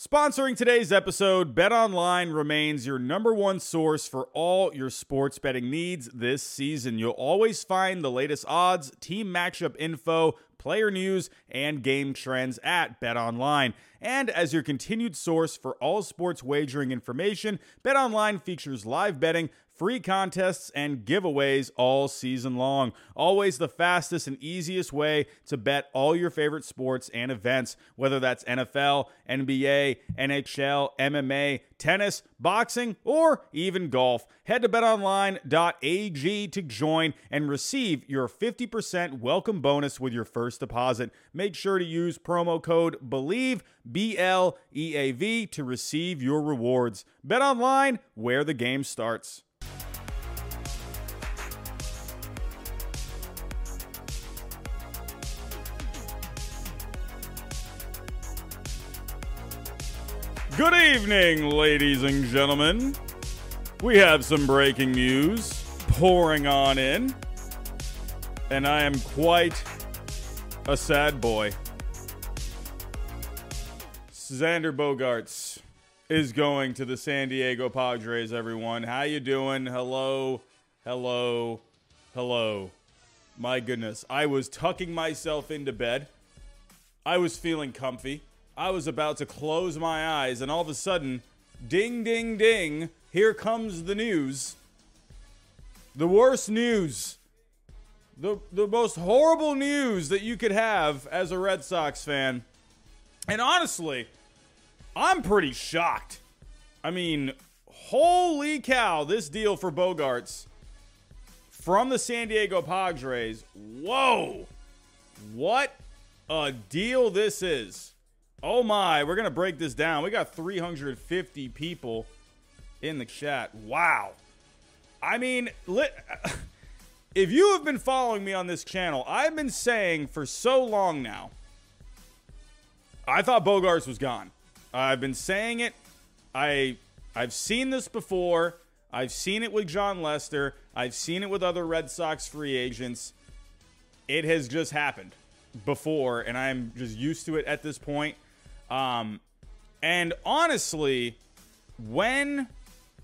Sponsoring today's episode, BetOnline remains your number one source for all your sports betting needs this season. You'll always find the latest odds, team matchup info, player news, and game trends at BetOnline. And as your continued source for all sports wagering information, BetOnline features live betting, free contests, and giveaways all season long. Always the fastest and easiest way to bet all your favorite sports and events, whether that's NFL, NBA, NHL, MMA, tennis, boxing, or even golf. Head to betonline.ag to join and receive your 50% welcome bonus with your first deposit. Make sure to use promo code BELIEVE, B L E A V, to receive your rewards. Bet online where the game starts. Good evening, ladies and gentlemen. We have some breaking news pouring on in, and I am quite a sad boy. Xander Bogaerts is going to the San Diego Padres, everyone. How you doing? Hello, hello, hello. My goodness, I was tucking myself into bed. I was feeling comfy. I was about to close my eyes, and all of a sudden, ding, ding, ding, here comes the news. The worst news. The, the most horrible news that you could have as a Red Sox fan. And honestly, I'm pretty shocked. I mean, holy cow, this deal for Bogaerts from the San Diego Padres. Whoa. What a deal this is. Oh my, we're going to break this down. We got 350 people in the chat. Wow. I mean, if you have been following me on this channel, I've been saying for so long now, I thought Bogaerts was gone. I've been saying it. I I've seen this before. I've seen it with Jon Lester. I've seen it with other Red Sox free agents. It has just happened before, and I'm just used to it at this point. Um, and honestly, when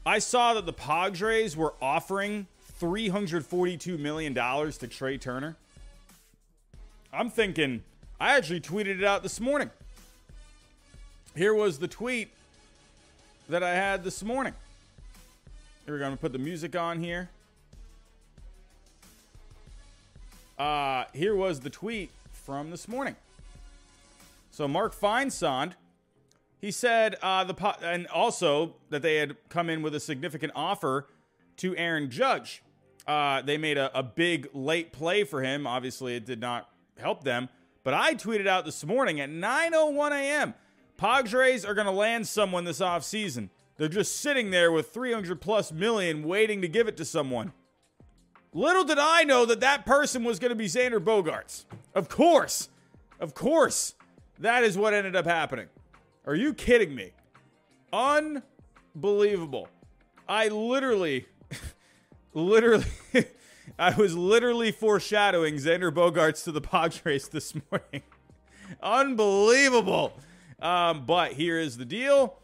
I saw that the Padres were offering $342 million to Trea Turner, I'm thinking, I actually tweeted it out this morning. Here was the tweet that I had this morning. Here we're going to put the music on here. Uh, here was the tweet from this morning. So Mark Feinsand, he said uh, the po- and also that they had come in with a significant offer to Aaron Judge. Uh, they made a, a big late play for him. Obviously, it did not help them. But I tweeted out this morning at 9:01 a.m. Padres are going to land someone this offseason. They're just sitting there with 300 plus million waiting to give it to someone. Little did I know that that person was going to be Xander Bogaerts. Of course. Of course. That is what ended up happening. Are you kidding me? Unbelievable. I literally, literally, I was literally foreshadowing Xander Bogaerts to the Padres this morning. Unbelievable. Um, but here is the deal.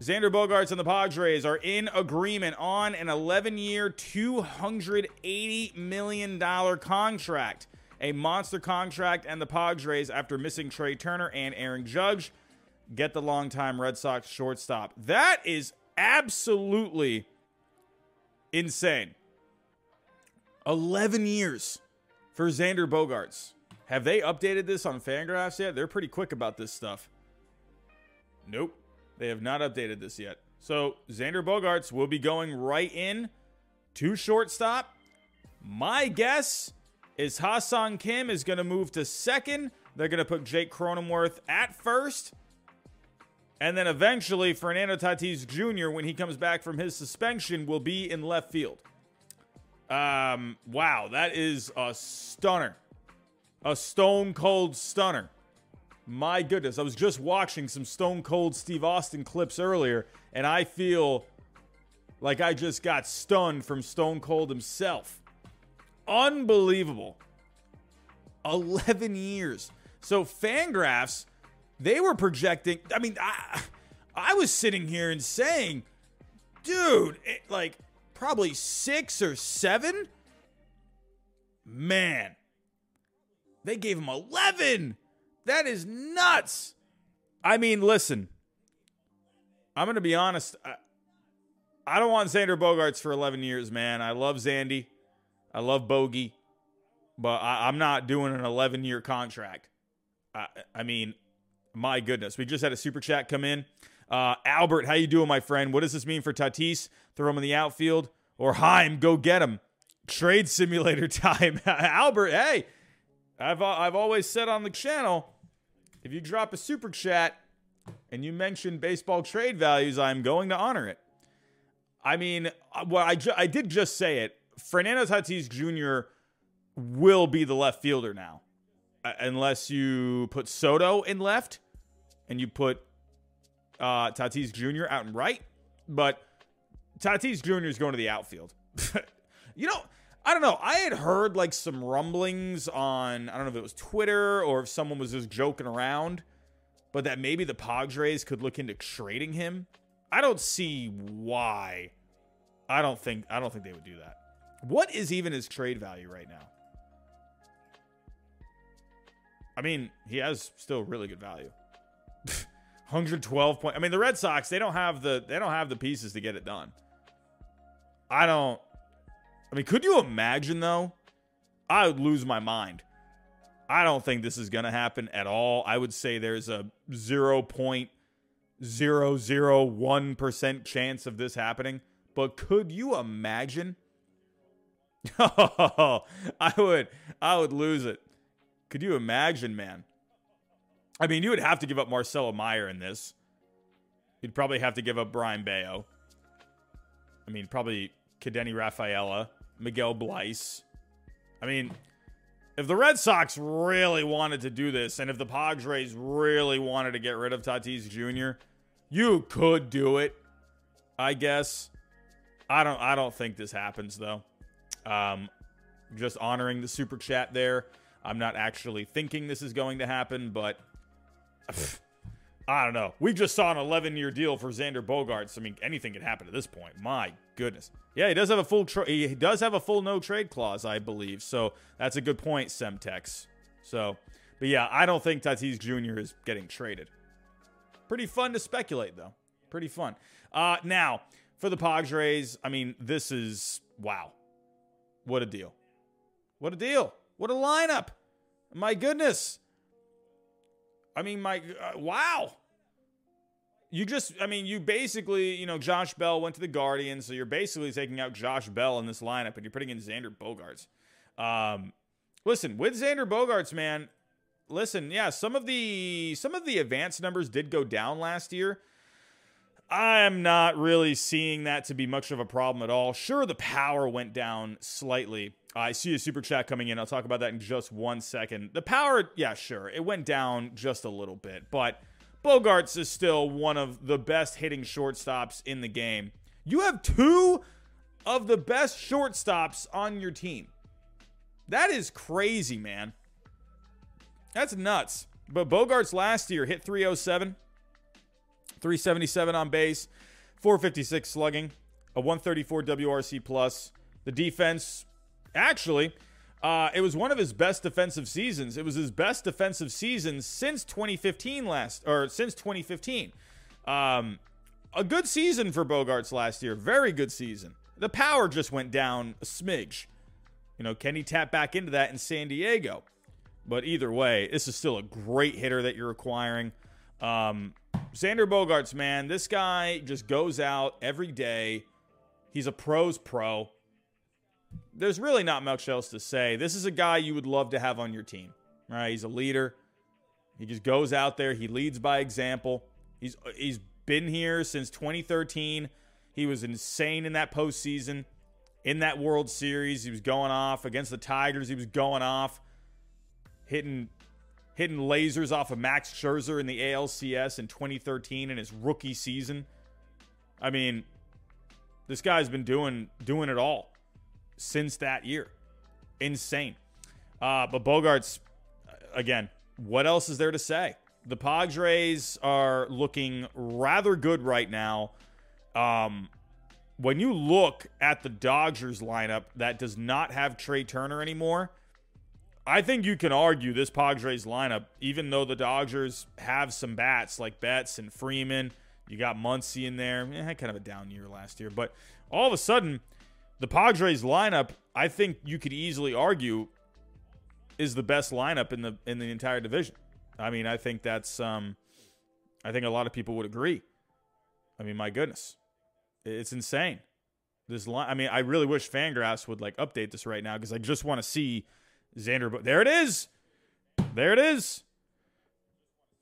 Xander Bogaerts and the Padres are in agreement on an 11 year, $280 million contract a monster contract, and the Padres, after missing Trea Turner and Aaron Judge, get the longtime Red Sox shortstop. That is absolutely insane. 11 years for Xander Bogaerts. Have they updated this on Fangraphs yet? They're pretty quick about this stuff. Nope. They have not updated this yet. So Xander Bogaerts will be going right in to shortstop. My guess is Ha-Seong Kim is going to move to second. They're going to put Jake Cronenworth at first. And then eventually, Fernando Tatis Jr., when he comes back from his suspension, will be in left field. Um, wow, that is a stunner. A stone cold stunner. My goodness, I was just watching some stone cold Steve Austin clips earlier, and I feel like I just got stunned from Stone Cold himself. Unbelievable. 11 years. So Fangraphs, they were projecting. I mean, I, I was sitting here and saying, dude, it, like probably six or seven. Man, they gave him 11. That is nuts. I mean, listen, I'm going to be honest. I, I don't want Xander Bogaerts for 11 years, man. I love Zandy. I love Bogey. But I, am not doing an 11 year contract. I, I mean, my goodness. We just had a super chat come in. Uh, Albert, how you doing, my friend? What does this mean for Tatis? Throw him in the outfield? Or Chaim, go get him. Trade simulator time. Albert, hey, I've, I've always said on the channel, if you drop a super chat and you mention baseball trade values, I'm going to honor it. I mean, uh, well, I, ju- I did just say it. Fernando Tatis Jr. will be the left fielder now, uh, unless you put Soto in left and you put uh, Tatis Jr. out in right. But Tatis Jr. is going to the outfield. you know, I don't know. I had heard like some rumblings on, I don't know if it was Twitter or if someone was just joking around, but that maybe the Padres could look into trading him. I don't see why. I don't think I don't think they would do that. What is even his trade value right now? I mean, he has still really good value. 112 point. I mean, the Red Sox, they don't have the they don't have the pieces to get it done. I don't I mean, could you imagine though? I would lose my mind. I don't think this is going to happen at all. I would say there's a 0.001% chance of this happening. But could you imagine? Oh, I would I would lose it. Could you imagine, man? I mean, you would have to give up Marcelo Meyer in this. You'd probably have to give up Brayan Bello. I mean, probably Ceddanne Rafaela, Miguel Bleis. I mean, if the Red Sox really wanted to do this, and if the Padres really wanted to get rid of Tatis Jr., you could do it. I guess. I don't. I don't think this happens though. Um, just honoring the super chat there. I'm not actually thinking this is going to happen, but I don't know. We just saw an 11 year deal for Xander Bogaerts. I mean, anything could happen at this point. My goodness. Yeah, he does have a full tra- he does have a full no trade clause, I believe. So that's a good point, Semtex. So, but yeah, I don't think Tatis Jr. is getting traded. Pretty fun to speculate though. Pretty fun. Uh, now for the Padres, I mean, this is wow. What a deal. What a deal. What a lineup. My goodness. I mean, my uh, wow. You just, I mean, you basically, you know, Josh Bell went to the Guardians, so you're basically taking out Josh Bell in this lineup, and you're putting in Xander Bogaerts. Um, listen, with Xander Bogaerts, man, listen, yeah, some of the some of the advanced numbers did go down last year. I'm not really seeing that to be much of a problem at all. Sure, the power went down slightly. I see a super chat coming in. I'll talk about that in just one second. The power, yeah, sure, it went down just a little bit, but Bogaerts is still one of the best hitting shortstops in the game. You have two of the best shortstops on your team. That is crazy, man. That's nuts. But Bogaerts last year hit 307, 377 on base, 456 slugging, a 134 WRC plus. The defense, actually, uh, it was one of his best defensive seasons. It was his best defensive season since 2015 last, or since 2015. Um, a good season for Bogaerts last year. Very good season. The power just went down a smidge. You know, can he tap back into that in San Diego? But either way, this is still a great hitter that you're acquiring. Um, Xander Bogaerts, man, this guy just goes out every day. He's a pro's pro there's really not much else to say. This is a guy you would love to have on your team, right? He's a leader. He just goes out there. He leads by example. He's he's been here since 2013. He was insane in that postseason, in that World Series. He was going off against the Tigers. He was going off, hitting hitting lasers off of Max Scherzer in the ALCS in 2013 in his rookie season. I mean, this guy's been doing doing it all since that year. Insane. Uh, but Bogaerts, again, what else is there to say? The Padres are looking rather good right now. Um, when you look at the Dodgers lineup that does not have Trea Turner anymore, I think you can argue this Padres lineup, even though the Dodgers have some bats like Betts and Freeman, you got Muncy in there. Eh, had kind of a down year last year, but all of a sudden, the Padres lineup, I think you could easily argue, is the best lineup in the in the entire division. I mean, I think that's um, I think a lot of people would agree. I mean, my goodness, it's insane. This line. I mean, I really wish Fangraphs would like update this right now because I just want to see Xander. But there it is. There it is.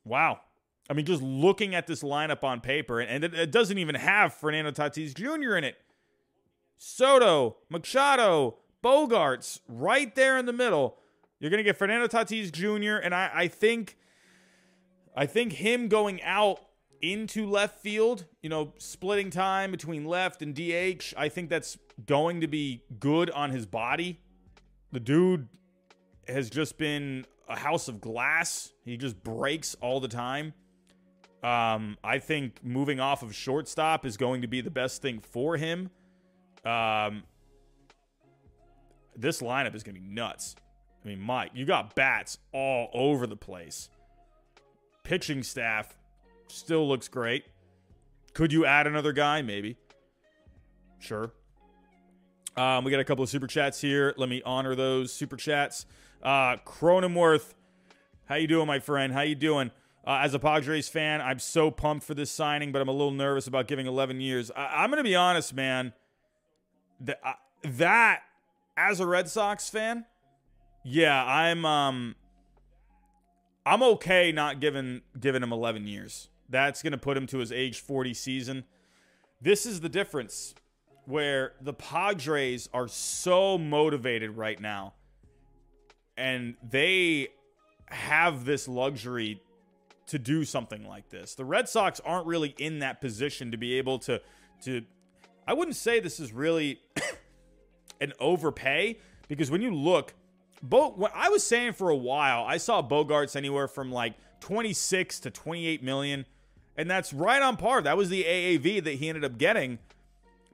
Wow. I mean, just looking at this lineup on paper, and it, doesn't even have Fernando Tatis Jr. in it. Soto, Machado, Bogaerts, right there in the middle. You're gonna get Fernando Tatis Jr. and I, I think, I think him going out into left field, you know, splitting time between left and DH. I think that's going to be good on his body. The dude has just been a house of glass. He just breaks all the time. Um, I think moving off of shortstop is going to be the best thing for him. Um, this lineup is going to be nuts. I mean, Mike, you got bats all over the place. Pitching staff still looks great. Could you add another guy? Maybe. Sure. Um, we got a couple of super chats here. Let me honor those super chats. Uh, Cronenworth, how you doing, my friend? How you doing? Uh, as a Padres fan, I'm so pumped for this signing, but I'm a little nervous about giving 11 years. I- am going to be honest, man. That, uh, that, as a Red Sox fan, yeah, I'm um, I'm okay not giving giving him 11 years. That's going to put him to his age 40 season. This is the difference where the Padres are so motivated right now and they have this luxury to do something like this. The Red Sox aren't really in that position to be able to to I wouldn't say this is really an overpay because when you look Bo, what I was saying for a while, I saw Bogaerts anywhere from like 26 to 28 million, and that's right on par. That was the AAV that he ended up getting,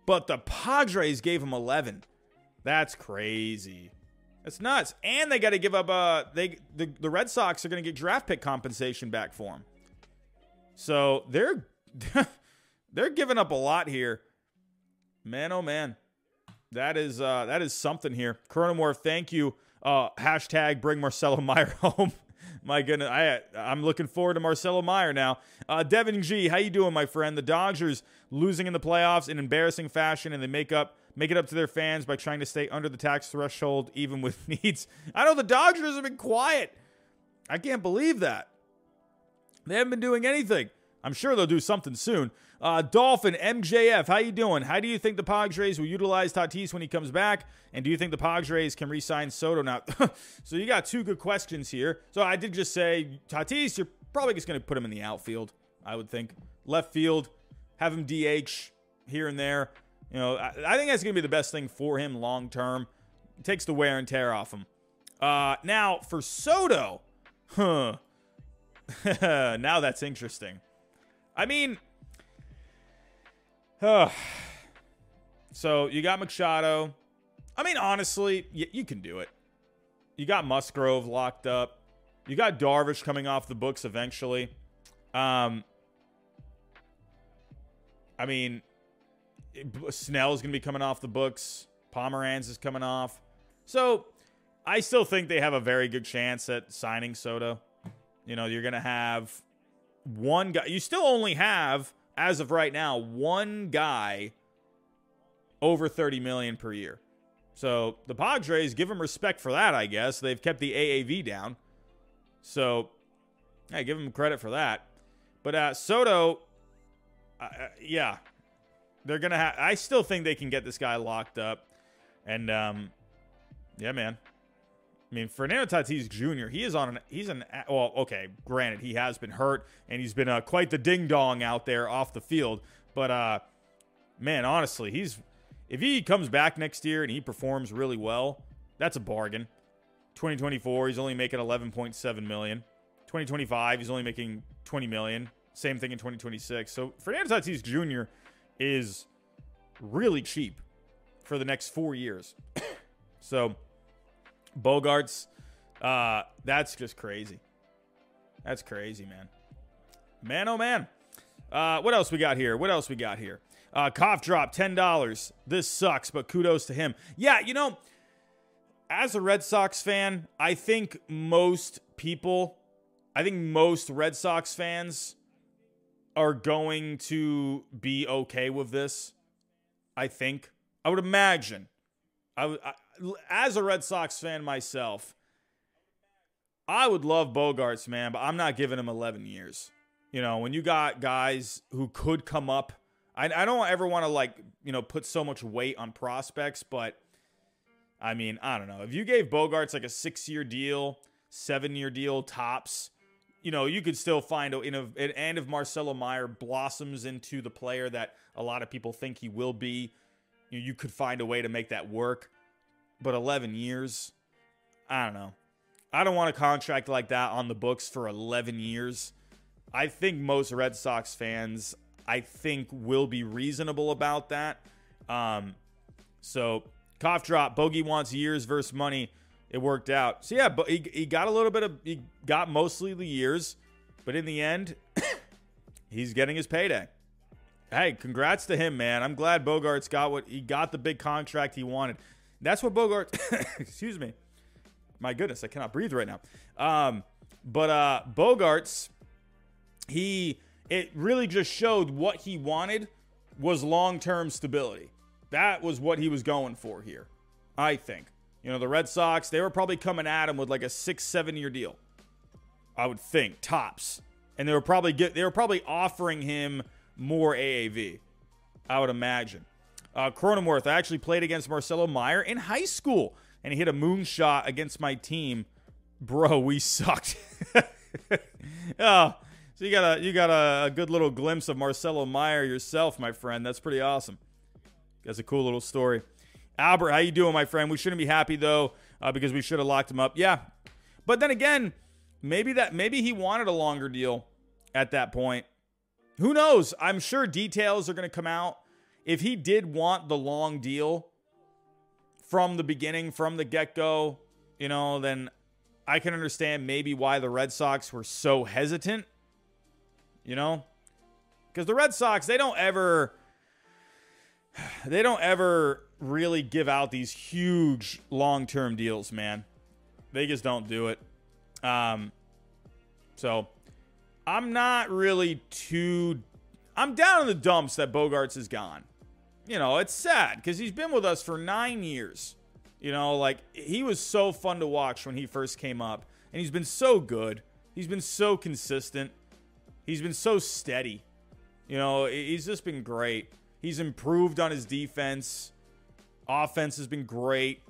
but the Padres gave him 11. That's crazy. That's nuts. And they got to give up. Uh, they the, the Red Sox are going to get draft pick compensation back for him. So they're they're giving up a lot here. Man, oh man, that is uh, that is something here. Cronenworth, thank you. Uh, hashtag bring Marcelo Meyer home. my goodness, I I'm looking forward to Marcelo Meyer now. Uh, Devin G, how you doing, my friend? The Dodgers losing in the playoffs in embarrassing fashion, and they make up make it up to their fans by trying to stay under the tax threshold, even with needs. I know the Dodgers have been quiet. I can't believe that. They haven't been doing anything. I'm sure they'll do something soon. Uh, Dolphin MJF, how you doing? How do you think the Padres will utilize Tatis when he comes back? And do you think the Padres can re-sign Soto now? so you got two good questions here. So I did just say Tatis, you're probably just going to put him in the outfield. I would think left field, have him DH here and there. You know, I, I think that's going to be the best thing for him long term. Takes the wear and tear off him. Uh, now for Soto, huh? now that's interesting. I mean, uh, so you got Machado. I mean, honestly, y- you can do it. You got Musgrove locked up. You got Darvish coming off the books eventually. Um, I mean, Snell's going to be coming off the books. Pomeranz is coming off. So I still think they have a very good chance at signing Soto. You know, you're going to have one guy. You still only have, as of right now, one guy over 30 million per year. So the Padres give them respect for that, I guess. They've kept the AAV down. So, I hey, give them credit for that. But uh, Soto, uh, uh, yeah, they're gonna have. I still think they can get this guy locked up, and um, yeah, man. I mean, Fernando Tatis Jr. He is on an. He's an. Well, okay. Granted, he has been hurt and he's been uh, quite the ding dong out there off the field. But uh, man, honestly, he's if he comes back next year and he performs really well, that's a bargain. 2024, he's only making 11.7 million. 2025, he's only making 20 million. Same thing in 2026. So Fernando Tatis Jr. is really cheap for the next four years. so Bogaerts, uh, that's just crazy. That's crazy, man. Man, oh man. Uh, what else we got here? What else we got here? Uh, cough drop, $10. This sucks, but kudos to him. Yeah, you know, as a Red Sox fan, I think most people, I think most Red Sox fans are going to be okay with this. I think. I would imagine. I, I as a Red Sox fan myself, I would love Bogaerts, man, but I'm not giving him 11 years. You know, when you got guys who could come up, I, I don't ever want to like, you know, put so much weight on prospects, but I mean, I don't know. If you gave Bogaerts like a six year deal, seven year deal tops, you know, you could still find a, and if Marcelo Meyer blossoms into the player that a lot of people think he will be, you, know, you could find a way to make that work. But 11 years, I don't know. I don't want a contract like that on the books for 11 years. I think most Red Sox fans, I think, will be reasonable about that. Um, so, cough drop. Bogey wants years versus money. It worked out. So yeah, but he, he got a little bit of he got mostly the years, but in the end, he's getting his payday. Hey, congrats to him, man. I'm glad Bogaerts got what he got the big contract he wanted. That's what Bogaerts. excuse me. My goodness, I cannot breathe right now. Um, but uh, Bogaerts, he it really just showed what he wanted was long term stability. That was what he was going for here, I think. You know, the Red Sox, they were probably coming at him with like a six, seven year deal. I would think, tops. And they were probably get they were probably offering him more AAV. I would imagine. Uh, Cronenworth, I actually played against Marcelo Meyer in high school, and he hit a moonshot against my team. Bro, we sucked. oh, so you got a you got a, a, good little glimpse of Marcelo Meyer yourself, my friend. That's pretty awesome. That's a cool little story. Albert, how you doing, my friend? We shouldn't be happy though, uh, because we should have locked him up. Yeah, but then again, maybe that maybe he wanted a longer deal at that point. Who knows? I'm sure details are going to come out. If he did want the long deal from the beginning, from the get go, you know, then I can understand maybe why the Red Sox were so hesitant you know? Because the Red Sox, they don't ever they don't ever really give out these huge long-term deals, man. They just don't do it. Um so I'm not really too I'm down in the dumps that Bogaerts is gone. You know, it's sad because he's been with us for nine years. You know, like he was so fun to watch when he first came up, and he's been so good. He's been so consistent. He's been so steady. You know, he's just been great. He's improved on his defense. Offense has been great.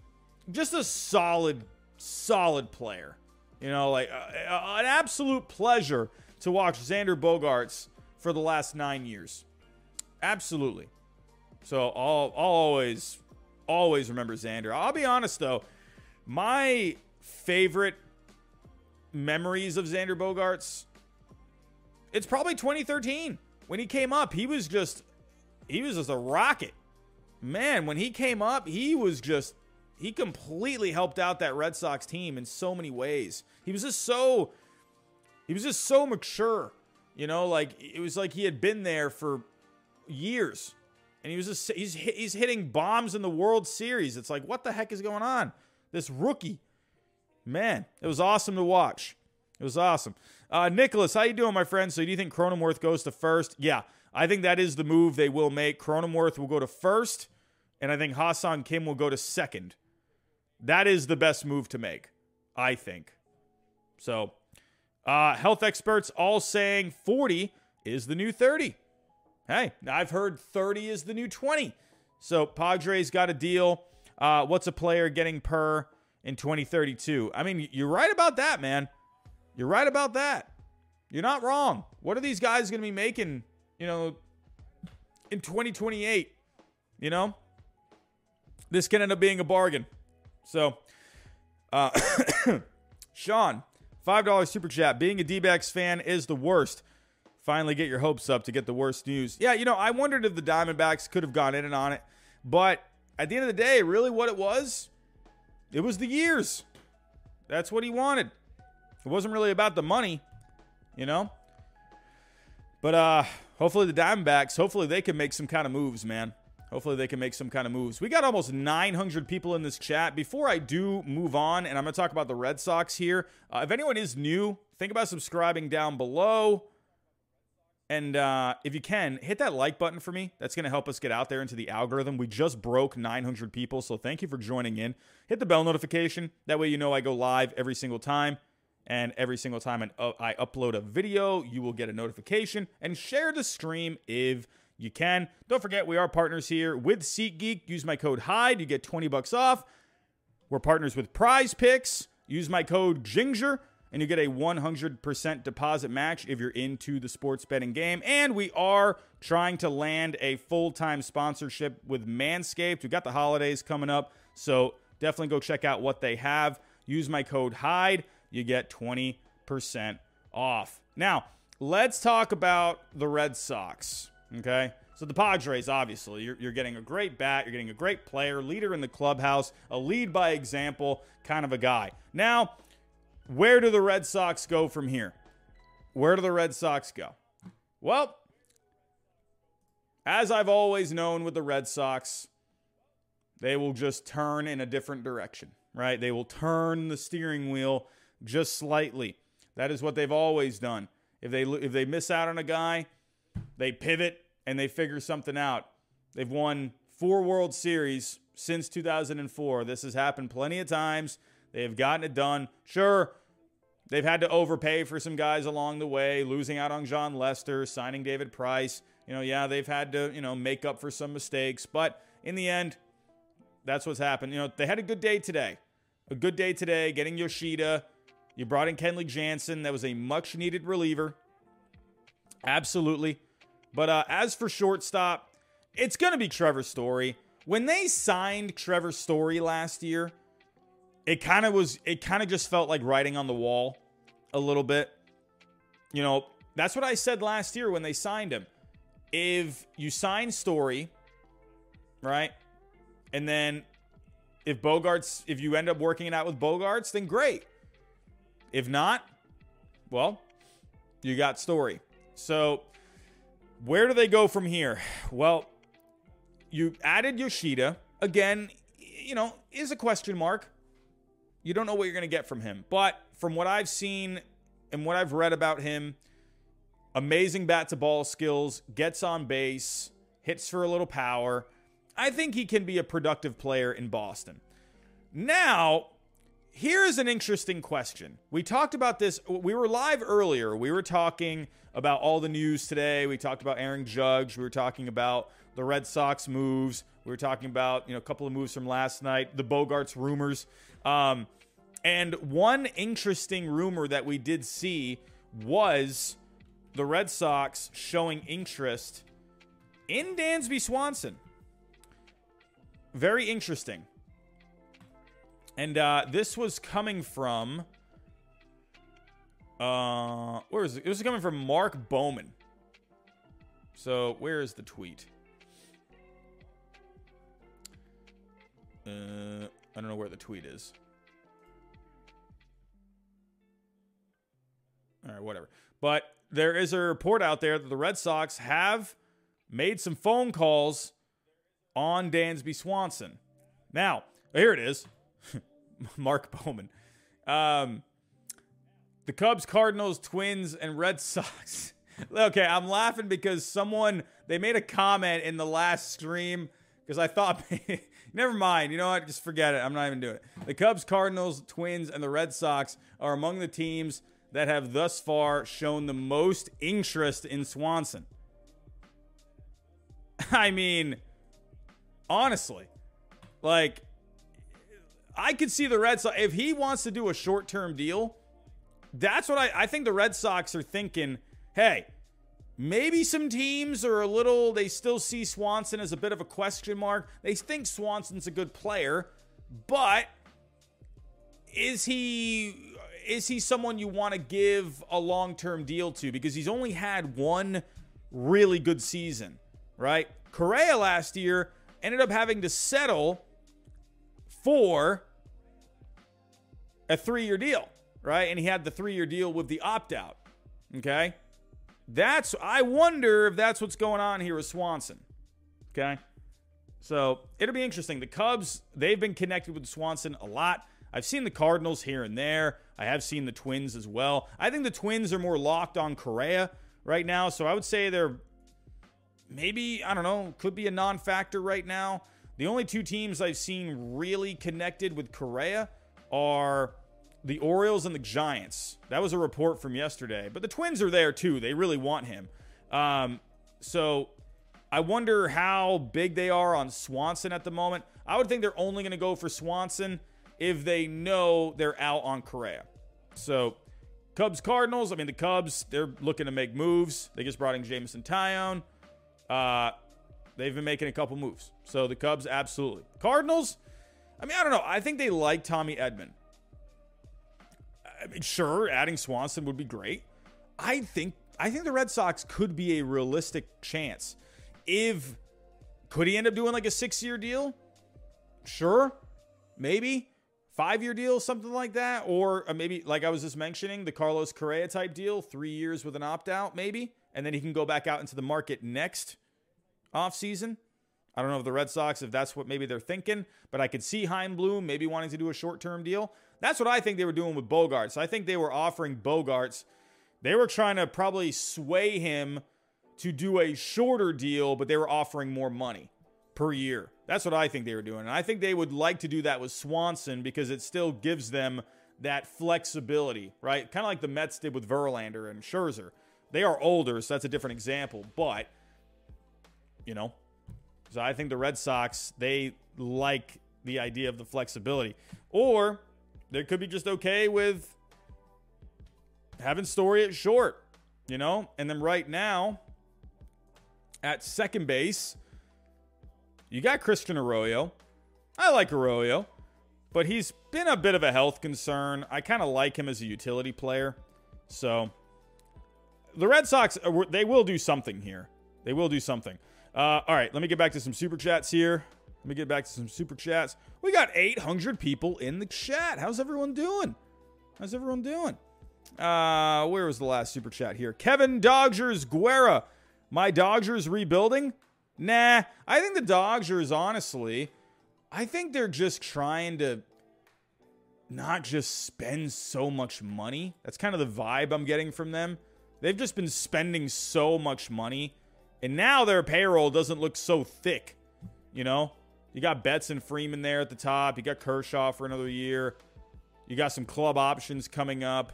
Just a solid, solid player. You know, like uh, uh, an absolute pleasure to watch Xander Bogaerts for the last nine years. Absolutely. So I'll, I'll always, always remember Xander. I'll be honest though, my favorite memories of Xander Bogaerts, it's probably 2013 when he came up. He was just he was just a rocket. Man, when he came up, he was just he completely helped out that Red Sox team in so many ways. He was just so he was just so mature. You know, like it was like he had been there for years. And he was just he's he's hitting bombs in the World Series. It's like what the heck is going on? This rookie. Man, it was awesome to watch. It was awesome. Uh, Nicholas, how you doing, my friend? So do you think Cronenworth goes to first? Yeah, I think that is the move they will make. Cronenworth will go to first, and I think Ha-Seong Kim will go to second. That is the best move to make, I think. So, uh, health experts all saying 40 is the new 30. Hey, I've heard 30 is the new 20. So Padres got a deal. Uh, what's a player getting per in 2032? I mean, you're right about that, man. You're right about that. You're not wrong. What are these guys going to be making, you know, in 2028? You know? This can end up being a bargain. So, uh, Sean, $5 super chat. Being a D backs fan is the worst. Finally get your hopes up to get the worst news. Yeah, you know, I wondered if the Diamondbacks could have gone in and on it. But at the end of the day, really what it was, it was the years. That's what he wanted. It wasn't really about the money, you know? But uh hopefully the Diamondbacks, hopefully they can make some kind of moves, man. Hopefully they can make some kind of moves. We got almost 900 people in this chat. Before I do move on, and I'm going to talk about the Red Sox here, uh, if anyone is new, think about subscribing down below. And uh, if you can, hit that like button for me. That's going to help us get out there into the algorithm. We just broke 900 people, so thank you for joining in. Hit the bell notification. That way you know I go live every single time. And every single time uh, I upload a video, you will get a notification. And share the stream if you can. Don't forget, we are partners here with SeatGeek. Use my code HIDE, You get 20 bucks off. We're partners with Prize Picks. Use my code GINGER and you get a 100% deposit match if you're into the sports betting game. And we are trying to land a full time sponsorship with Manscaped. We've got the holidays coming up, so definitely go check out what they have. Use my code HYDE, you get 20% off. Now, let's talk about the Red Sox. Okay. So the Padres, obviously, you're, you're, getting a great bat, you're getting a great player, leader in the clubhouse, a lead by example kind of a guy. Now, where do the Red Sox go from here? Where do the Red Sox go? Well, as I've always known with the Red Sox, they will just turn in a different direction, right? They will turn the steering wheel just slightly. That is what they've always done. If they if they miss out on a guy, they pivot and they figure something out. They've won four World Series since 2004. This has happened plenty of times. They have gotten it done. Sure, they've had to overpay for some guys along the way, losing out on Jon Lester, signing David Price. You know, yeah, they've had to, you know, make up for some mistakes, but in the end, that's what's happened. You know, they had a good day today. A good day today, getting Yoshida. You brought in Kenley Jansen. That was a much needed reliever. Absolutely. But uh, as for shortstop, it's going to be Trevor Story. When they signed Trevor Story last year, it kind of was, it kind of just felt like writing on the wall a little bit. You know, that's what I said last year when they signed him. If you sign Story, right? And then if Bogaerts, if you end up working it out with Bogaerts, then great. If not, well, you got Story. So where do they go from here? Well, you added Yoshida. Again, you know, is a question mark. You don't know what you're going to get from him. But from what I've seen and what I've read about him, amazing bat to ball skills, gets on base, hits for a little power. I think he can be a productive player in Boston. Now, here is an interesting question. We talked about this. We were live earlier. We were talking about all the news today. We talked about Aaron Judge. We were talking about the Red Sox moves. We were talking about you know a couple of moves from last night, the Bogaerts rumors. Um, and one interesting rumor that we did see was the Red Sox showing interest in Dansby Swanson. Very interesting. And uh, this was coming from. Uh, where is it? It was coming from Mark Bowman. So where is the tweet? Uh, I don't know where the tweet is. All right, whatever. But there is a report out there that the Red Sox have made some phone calls on Dansby Swanson. Now, here it is. Mark Bowman. Um, the Cubs, Cardinals, Twins, and Red Sox. okay, I'm laughing because someone they made a comment in the last stream because I thought, never mind. You know what? Just forget it. I'm not even doing it. The Cubs, Cardinals, Twins, and the Red Sox are among the teams that have thus far shown the most interest in Swanson. I mean, honestly, like I could see the Red Sox if he wants to do a short term deal. That's what I, I think the Red Sox are thinking. Hey, maybe some teams are a little, they still see Swanson as a bit of a question mark. They think Swanson's a good player, but is he is he someone you want to give a long term deal to? Because he's only had one really good season, right? Correa last year ended up having to settle for a three year deal, right? And he had the three year deal with the opt out. Okay. That's, I wonder if that's what's going on here with Swanson. Okay. So it'll be interesting. The Cubs, they've been connected with Swanson a lot. I've seen the Cardinals here and there. I have seen the Twins as well. I think the Twins are more locked on Correa right now. So I would say they're maybe, I don't know, could be a non factor right now. The only two teams I've seen really connected with Correa are the Orioles and the Giants. That was a report from yesterday. But the Twins are there too. They really want him. Um, so I wonder how big they are on Swanson at the moment. I would think they're only going to go for Swanson if they know they're out on Correa. So Cubs Cardinals, I mean, the Cubs, they're looking to make moves. They just brought in Jameson Taillon. Uh, they've been making a couple moves. So the Cubs, absolutely. Cardinals, I mean, I don't know. I think they like Tommy Edman. I mean, sure, adding Swanson would be great. I think I think the Red Sox could be a realistic chance. If could he end up doing like a six year deal? Sure, maybe five year deal, something like that, or uh, maybe like I was just mentioning the Carlos Correa type deal, three years with an opt out, maybe, and then he can go back out into the market next off season. I don't know if the Red Sox, if that's what maybe they're thinking, but I could see Chaim Bloom maybe wanting to do a short term deal. That's what I think they were doing with Bogaerts. I think they were offering Bogaerts. They were trying to probably sway him to do a shorter deal, but they were offering more money per year. That's what I think they were doing. And I think they would like to do that with Swanson because it still gives them that flexibility, right? Kind of like the Mets did with Verlander and Scherzer. They are older, so that's a different example. But, you know, so I think the Red Sox, they like the idea of the flexibility. Or they could be just okay with having Story at short, you know? And then right now, at second base, you got Christian Arroyo. I like Arroyo, but he's been a bit of a health concern. I kind of like him as a utility player. So the Red Sox, uh, they will do something here. They will do something. Uh, all right, let me get back to some super chats here. Let me get back to some super chats. We got 800 people in the chat. How's everyone doing? How's everyone doing? Uh, where was the last super chat here? Kevin Dodgers Guerra. My Dodgers rebuilding? Nah, I think the Dodgers, honestly, I think they're just trying to not just spend so much money. That's kind of the vibe I'm getting from them. They've just been spending so much money, and now their payroll doesn't look so thick. You know, you got Betts and Freeman there at the top. You got Kershaw for another year. You got some club options coming up.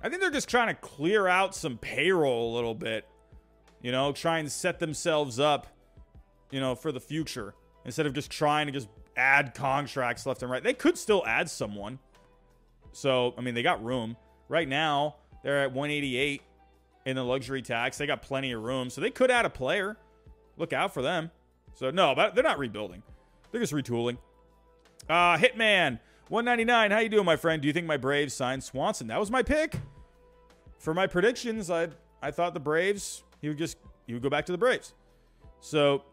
I think they're just trying to clear out some payroll a little bit you know, try and set themselves up, you know, for the future instead of just trying to just add contracts left and right. They could still add someone. So, I mean, they got room. Right now, they're at 188 in the luxury tax. They got plenty of room. So they could add a player. Look out for them. So, no, but they're not rebuilding. They're just retooling. Uh, Hitman, 199. How you doing, my friend? Do you think my Braves signed Swanson? That was my pick. For my predictions, I I thought the Braves he would just he would go back to the Braves. So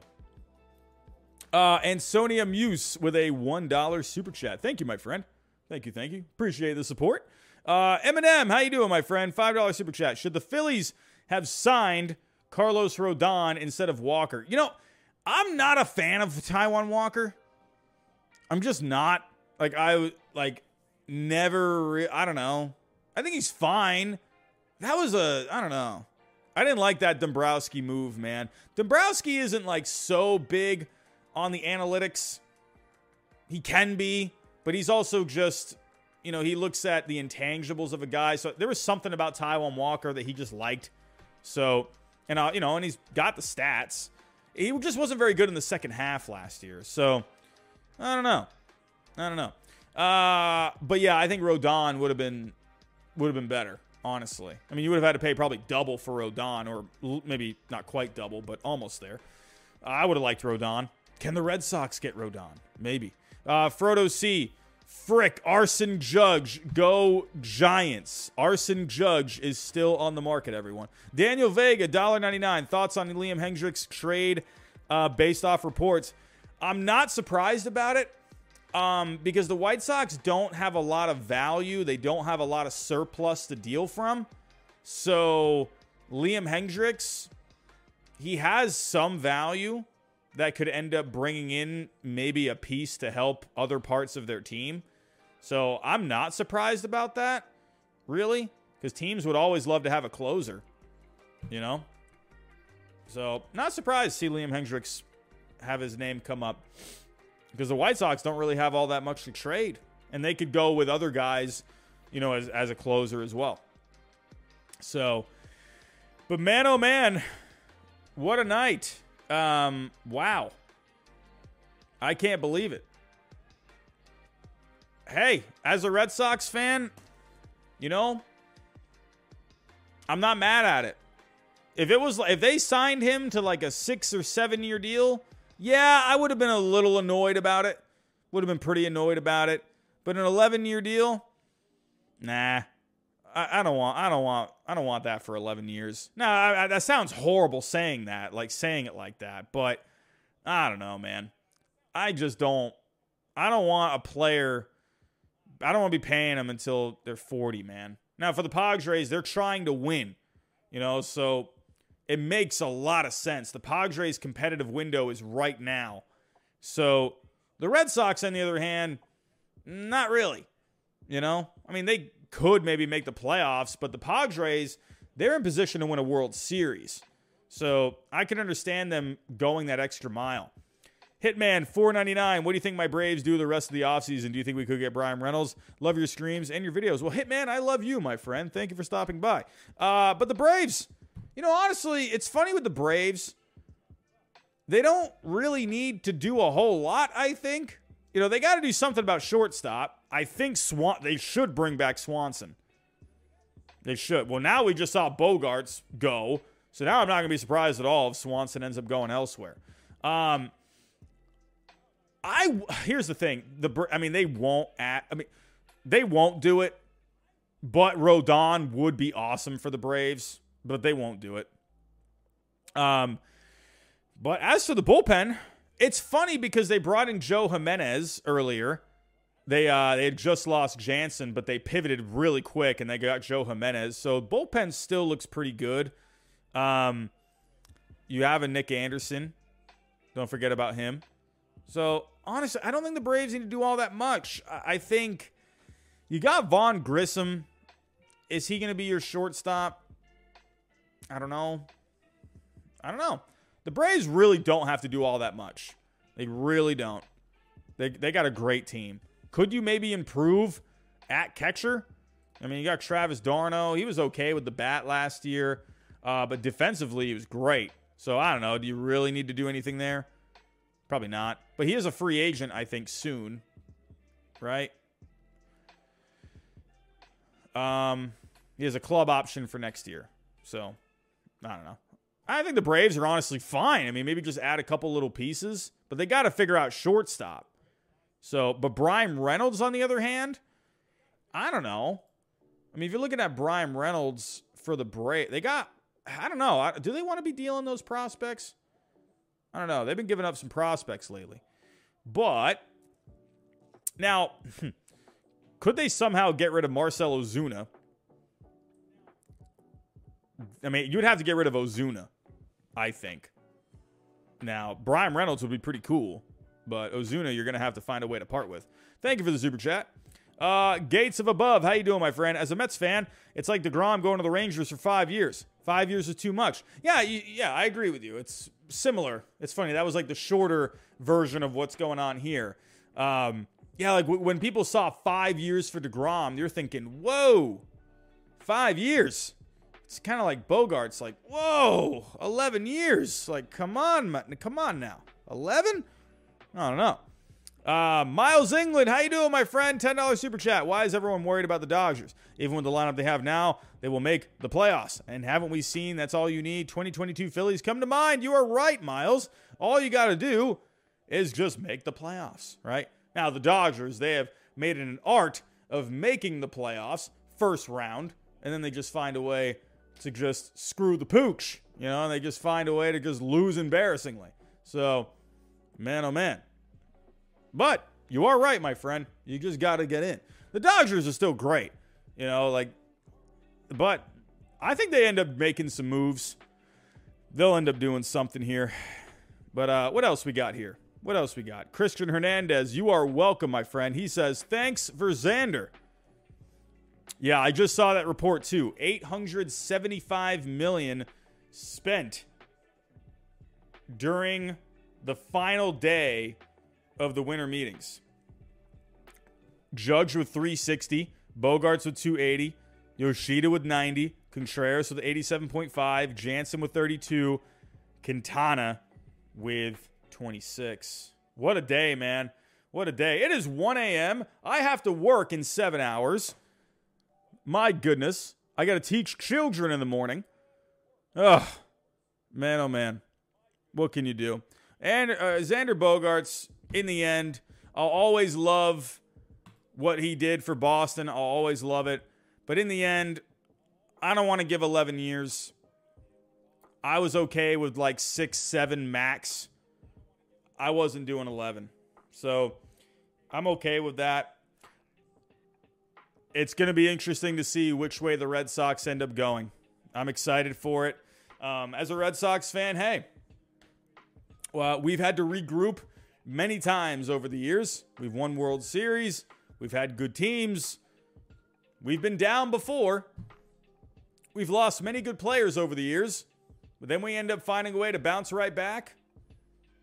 uh and Sonia Muse with a one dollar super chat. Thank you, my friend. Thank you, thank you. Appreciate the support. Uh Eminem, how you doing, my friend? Five dollar super chat. Should the Phillies have signed Carlos Rodon instead of Walker? You know, I'm not a fan of Taijuan Walker. I'm just not. Like I like never. Re- I don't know. I think he's fine. That was a. I don't know. I didn't like that Dombrowski move, man. Dombrowski isn't like so big on the analytics. He can be, but he's also just, you know, he looks at the intangibles of a guy. So there was something about Taijuan Walker that he just liked. So, and uh, you know, and he's got the stats. He just wasn't very good in the second half last year. So, I don't know. I don't know. Uh, but yeah, I think Rodon would have been would have been better honestly. I mean, you would have had to pay probably double for Rodon, or maybe not quite double, but almost there. I would have liked Rodon. Can the Red Sox get Rodon? Maybe. Uh, Frodo C. Frick, Arson Judge, go Giants. Arson Judge is still on the market, everyone. Daniel Vega, $1.99. Thoughts on Liam Hendriks trade uh, based off reports? I'm not surprised about it um, because the White Sox don't have a lot of value. They don't have a lot of surplus to deal from. So Liam Hendriks, he has some value that could end up bringing in maybe a piece to help other parts of their team. So I'm not surprised about that, really, because teams would always love to have a closer, you know? So not surprised to see Liam Hendriks have his name come up because the White Sox don't really have all that much to trade. And they could go with other guys, you know, as, as a closer as well. So, but man, oh man, what a night. Um, wow. I can't believe it. Hey, as a Red Sox fan, you know, I'm not mad at it. If it was if they signed him to like a 6 or 7 year deal, yeah, I would have been a little annoyed about it. Would have been pretty annoyed about it. But an 11 year deal, nah. I, I, don't want. I don't want. I don't want that for 11 years. No, I, I, that sounds horrible saying that, like saying it like that. But I don't know, man. I just don't. I don't want a player. I don't want to be paying them until they're 40, man. Now for the Padres, they're trying to win. You know, so it makes a lot of sense. The Padres' competitive window is right now. So the Red Sox, on the other hand, not really. You know, I mean, they could maybe make the playoffs, but the Padres, they're in position to win a World Series. So I can understand them going that extra mile. Hitman 499. What do you think my Braves do the rest of the offseason? Do you think we could get Bryan Reynolds? Love your streams and your videos. Well, Hitman, I love you, my friend. Thank you for stopping by. Uh, but the Braves, you know, honestly, it's funny with the Braves. They don't really need to do a whole lot, I think. You know, they got to do something about shortstop. I think Swan they should bring back Swanson. They should. Well, now we just saw Bogaerts go. So now I'm not going to be surprised at all if Swanson ends up going elsewhere. Um I here's the thing. The I mean they won't at I mean they won't do it. But Rodon would be awesome for the Braves but they won't do it. Um, but as for the bullpen, it's funny because they brought in Joe Jimenez earlier. They uh they had just lost Jansen, but they pivoted really quick and they got Joe Jimenez. So bullpen still looks pretty good. Um, you have a Nick Anderson. Don't forget about him. So honestly, I don't think the Braves need to do all that much. I think you got Vaughn Grissom. Is he going to be your shortstop? I don't know. I don't know. The Braves really don't have to do all that much. They really don't. They, they got a great team. Could you maybe improve at catcher? I mean, you got Travis d'Arnaud. He was okay with the bat last year, uh, but defensively, he was great. So I don't know. Do you really need to do anything there? Probably not. But he is a free agent, I think, soon. Right? Um, he has a club option for next year. So I don't know. I think the Braves are honestly fine. I mean, maybe just add a couple little pieces, but they got to figure out shortstop. So, but Bryan Reynolds, on the other hand, I don't know. I mean, if you're looking at Bryan Reynolds for the Braves, they got, I don't know. Do they want to be dealing those prospects? I don't know. They've been giving up some prospects lately. But now, could they somehow get rid of Marcell Ozuna? I mean, you would have to get rid of Ozuna, I think. Now, Bryan Reynolds would be pretty cool, but Ozuna, you're going to have to find a way to part with. Thank you for the super chat. Uh, Gates of Above, how you doing, my friend? As a Mets fan, it's like DeGrom going to the Rangers for five years. Five years is too much. Yeah, you, yeah, I agree with you. It's similar. It's funny. That was like the shorter version of what's going on here. Um, yeah, like w- when people saw five years for DeGrom, you're thinking, whoa, five years it's kind of like Bogaerts like, whoa, 11 years. Like, come on, come on now. 11? I don't know. Uh, Miles England, how you doing, my friend? $10 super chat. Why is everyone worried about the Dodgers? Even with the lineup they have now, they will make the playoffs. And haven't we seen that's all you need? 2022 Phillies come to mind. You are right, Miles. All you got to do is just make the playoffs, right? Now, the Dodgers, they have made it an art of making the playoffs first round, and then they just find a way to just screw the pooch, you know, and they just find a way to just lose embarrassingly. So, man, oh man. But you are right, my friend. You just got to get in. The Dodgers are still great, you know, like, but I think they end up making some moves. They'll end up doing something here. But uh, what else we got here? What else we got? Christian Hernandez, you are welcome, my friend. He says, thanks for Xander. Yeah, I just saw that report too. 875 million spent during the final day of the winter meetings. Judge with 360, Bogaerts with 280, Yoshida with 90, Contreras with 87.5, Jansen with 32, Quintana with 26. What a day, man. What a day. It is 1 a.m. I have to work in seven hours. My goodness. I got to teach children in the morning. Ugh. Man, oh man. What can you do? And uh, Xander Bogaerts, in the end, I'll always love what he did for Boston. I'll always love it. But in the end, I don't want to give 11 years. I was okay with like six, seven max. I wasn't doing 11. So I'm okay with that. It's going to be interesting to see which way the Red Sox end up going. I'm excited for it. Um, as a Red Sox fan, hey, well, we've had to regroup many times over the years. We've won World Series, we've had good teams, we've been down before. We've lost many good players over the years, but then we end up finding a way to bounce right back.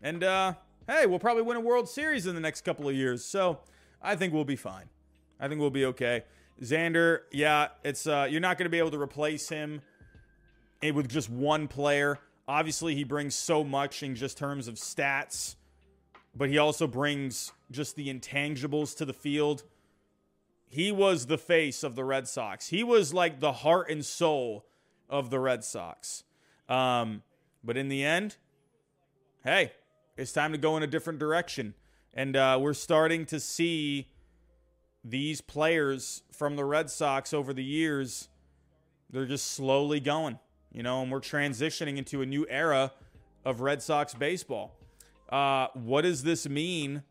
And uh, hey, we'll probably win a World Series in the next couple of years. So I think we'll be fine. I think we'll be okay. Xander, yeah, it's uh, you're not going to be able to replace him with just one player. Obviously, he brings so much in just terms of stats, but he also brings just the intangibles to the field. He was the face of the Red Sox. He was like the heart and soul of the Red Sox. Um, but in the end, hey, it's time to go in a different direction. And uh, we're starting to see these players from the Red Sox over the years, they're just slowly going, you know, and we're transitioning into a new era of Red Sox baseball. Uh, what does this mean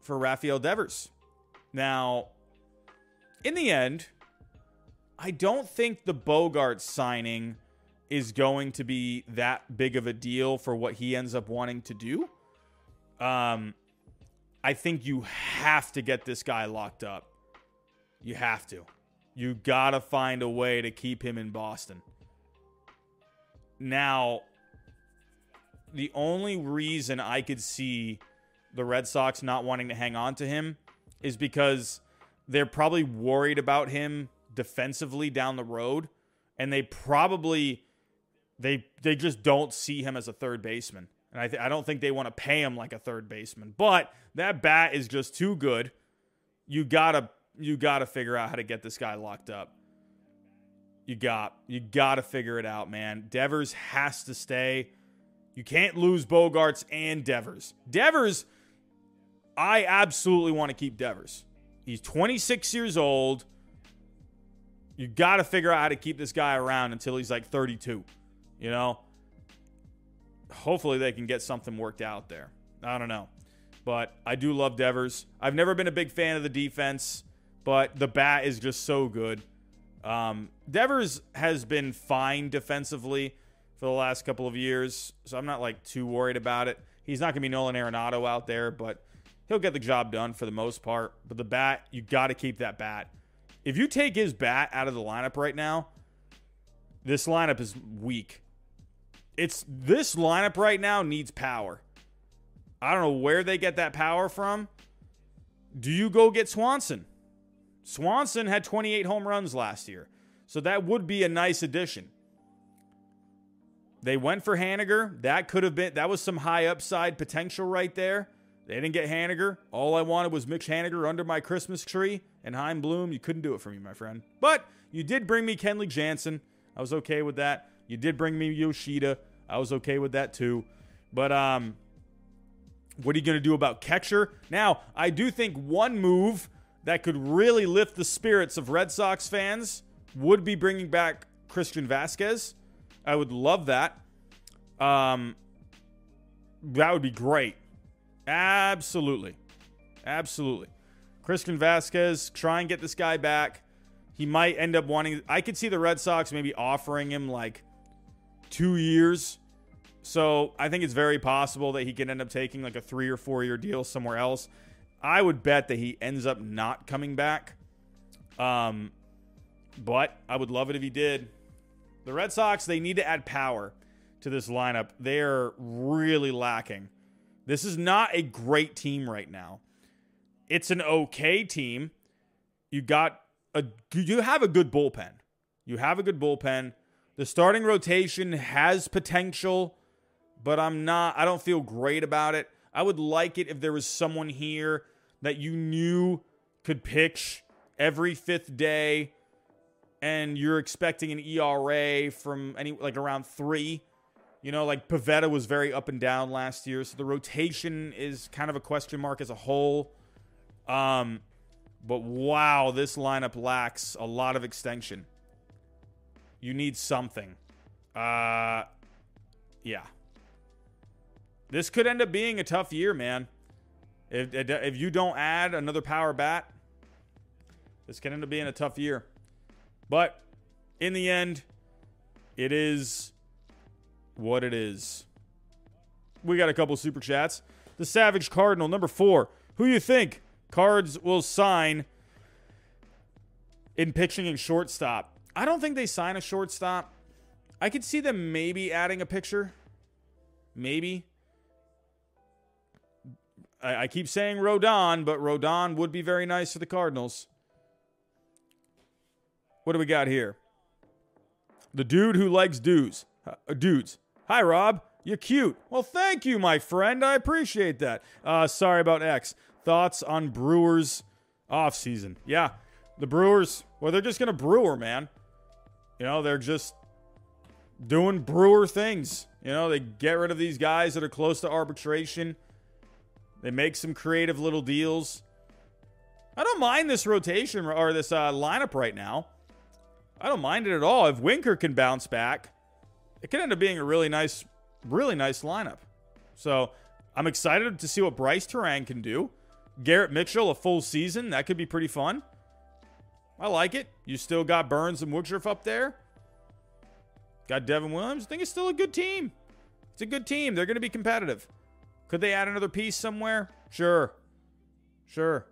for Rafael Devers? Now, in the end, I don't think the Bogaerts signing is going to be that big of a deal for what he ends up wanting to do. Um, I think you have to get this guy locked up. You have to. You got to find a way to keep him in Boston. Now, the only reason I could see the Red Sox not wanting to hang on to him is because they're probably worried about him defensively down the road and they probably they they just don't see him as a third baseman, and I th- I don't think they want to pay him like a third baseman. But that bat is just too good. You gotta you gotta figure out how to get this guy locked up. You got you gotta figure it out, man. Devers has to stay. You can't lose Bogaerts and Devers. Devers, I absolutely want to keep Devers. He's 26 years old. You got to figure out how to keep this guy around until he's like 32. You know, hopefully they can get something worked out there. I don't know. But I do love Devers. I've never been a big fan of the defense, but the bat is just so good. Um, Devers has been fine defensively for the last couple of years, so I'm not like too worried about it. He's not going to be Nolan Arenado out there, but he'll get the job done for the most part. But the bat, you got to keep that bat. If you take his bat out of the lineup right now, this lineup is weak it's this lineup right now needs power. I don't know where they get that power from. Do you go get Swanson? Swanson had 28 home runs last year. So that would be a nice addition. They went for Haniger. That could have been that was some high upside potential right there. They didn't get Haniger. All I wanted was Mitch Haniger under my Christmas tree and Chaim Bloom. You couldn't do it for me, my friend. But you did bring me Kenley Jansen. I was okay with that. You did bring me Yoshida. I was okay with that too. But um What are you going to do about catcher? Now, I do think one move that could really lift the spirits of Red Sox fans would be bringing back Christian Vázquez. I would love that. Um, that would be great. Absolutely. Absolutely. Christian Vázquez, try and get this guy back. He might end up wanting. I could see the Red Sox maybe offering him like two years. So I think it's very possible that he could end up taking like a three or four year deal somewhere else. I would bet that he ends up not coming back. Um, but I would love it if he did. The Red Sox, they need to add power to this lineup. They're really lacking. This is not a great team right now. It's an okay team. You got a you have a good bullpen. You have a good bullpen. The starting rotation has potential, but I'm not I don't feel great about it. I would like it if there was someone here that you knew could pitch every fifth day and you're expecting an ERA from any like around 3 you know, like Pivetta was very up and down last year, so the rotation is kind of a question mark as a whole. Um, but wow, this lineup lacks a lot of extension. You need something. Uh, yeah. This could end up being a tough year, man. If, if you don't add another power bat, this can end up being a tough year. But in the end, it is what it is. We got a couple super chats. The Savage Cardinal, number four. Who you think Cards will sign in pitching and shortstop? I don't think they sign a shortstop. I could see them maybe adding a pitcher. Maybe. I, I keep saying Rodon, but Rodon would be very nice for the Cardinals. What do we got here? The dude who likes dudes. Uh, dudes. Hi, Rob. You're cute. Well, thank you, my friend. I appreciate that. Uh, sorry about X. Thoughts on Brewers offseason? Yeah, the Brewers, well, they're just to brewer, man. You know, they're just doing brewer things. You know, they get rid of these guys that are close to arbitration. They make some creative little deals. I don't mind this rotation or this uh, lineup right now. I don't mind it at all. If Winker can bounce back, it could end up being a really nice, really nice lineup. So I'm excited to see what Brice Turang can do. Garrett Mitchell, a full season, that could be pretty fun. I like it. You still got Burnes and Woodruff up there. Got Devin Williams. I think it's still a good team. It's a good team. They're going to be competitive. Could they add another piece somewhere? Sure. Sure.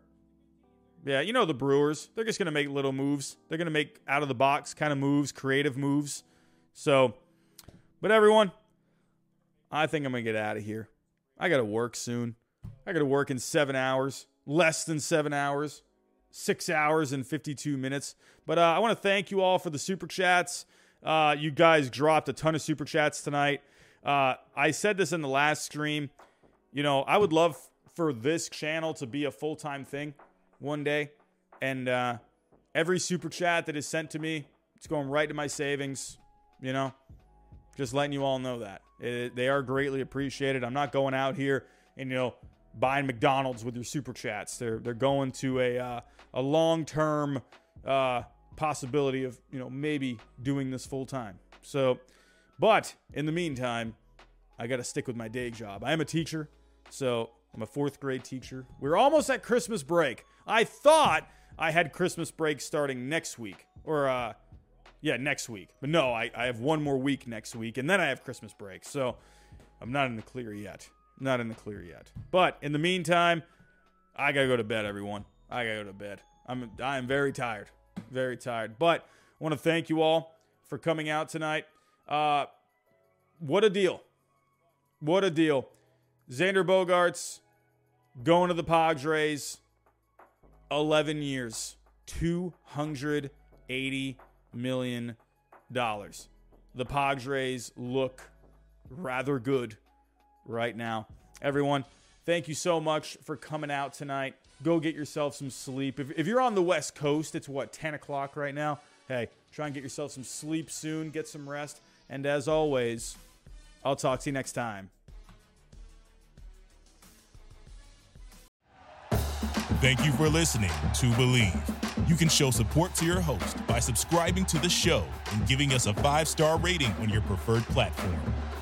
Yeah, you know the Brewers. They're just going to make little moves. They're going to make out of the box kind of moves, creative moves. So but everyone, I think I'm going to get out of here. I got to work soon. I got to work in seven hours, less than seven hours, six hours and 52 minutes. But uh, I want to thank you all for the super chats. Uh, you guys dropped a ton of super chats tonight. Uh, I said this in the last stream. You know, I would love for this channel to be a full time thing one day. And uh, every super chat that is sent to me, it's going right to my savings. You know, just letting you all know that. It, they are greatly appreciated. I'm not going out here and, you know, buying McDonald's with your super chats. They're, they're going to a, uh, a long term uh, possibility of, you know, maybe doing this full time. So, but in the meantime, I got to stick with my day job. I am a teacher, so I'm a fourth grade teacher. We're almost at Christmas break. I thought I had Christmas break starting next week, or uh, yeah, next week. But no, I, I have one more week next week, and then I have Christmas break. So I'm not in the clear yet. Not in the clear yet. But in the meantime, I gotta go to bed, everyone. I gotta go to bed. I'm I am very tired. Very tired. But I want to thank you all for coming out tonight. Uh what a deal. What a deal. Xander Bogaerts going to the Padres 11 years. 280 million dollars. The Padres look rather good right now. Everyone, thank you so much for coming out tonight. Go get yourself some sleep. If, if you're on the West Coast, it's what, 10 o'clock right now? Hey, try and get yourself some sleep soon, get some rest. And as always, I'll talk to you next time. Thank you for listening to Bleav. You can show support to your host by subscribing to the show and giving us a five star rating on your preferred platform.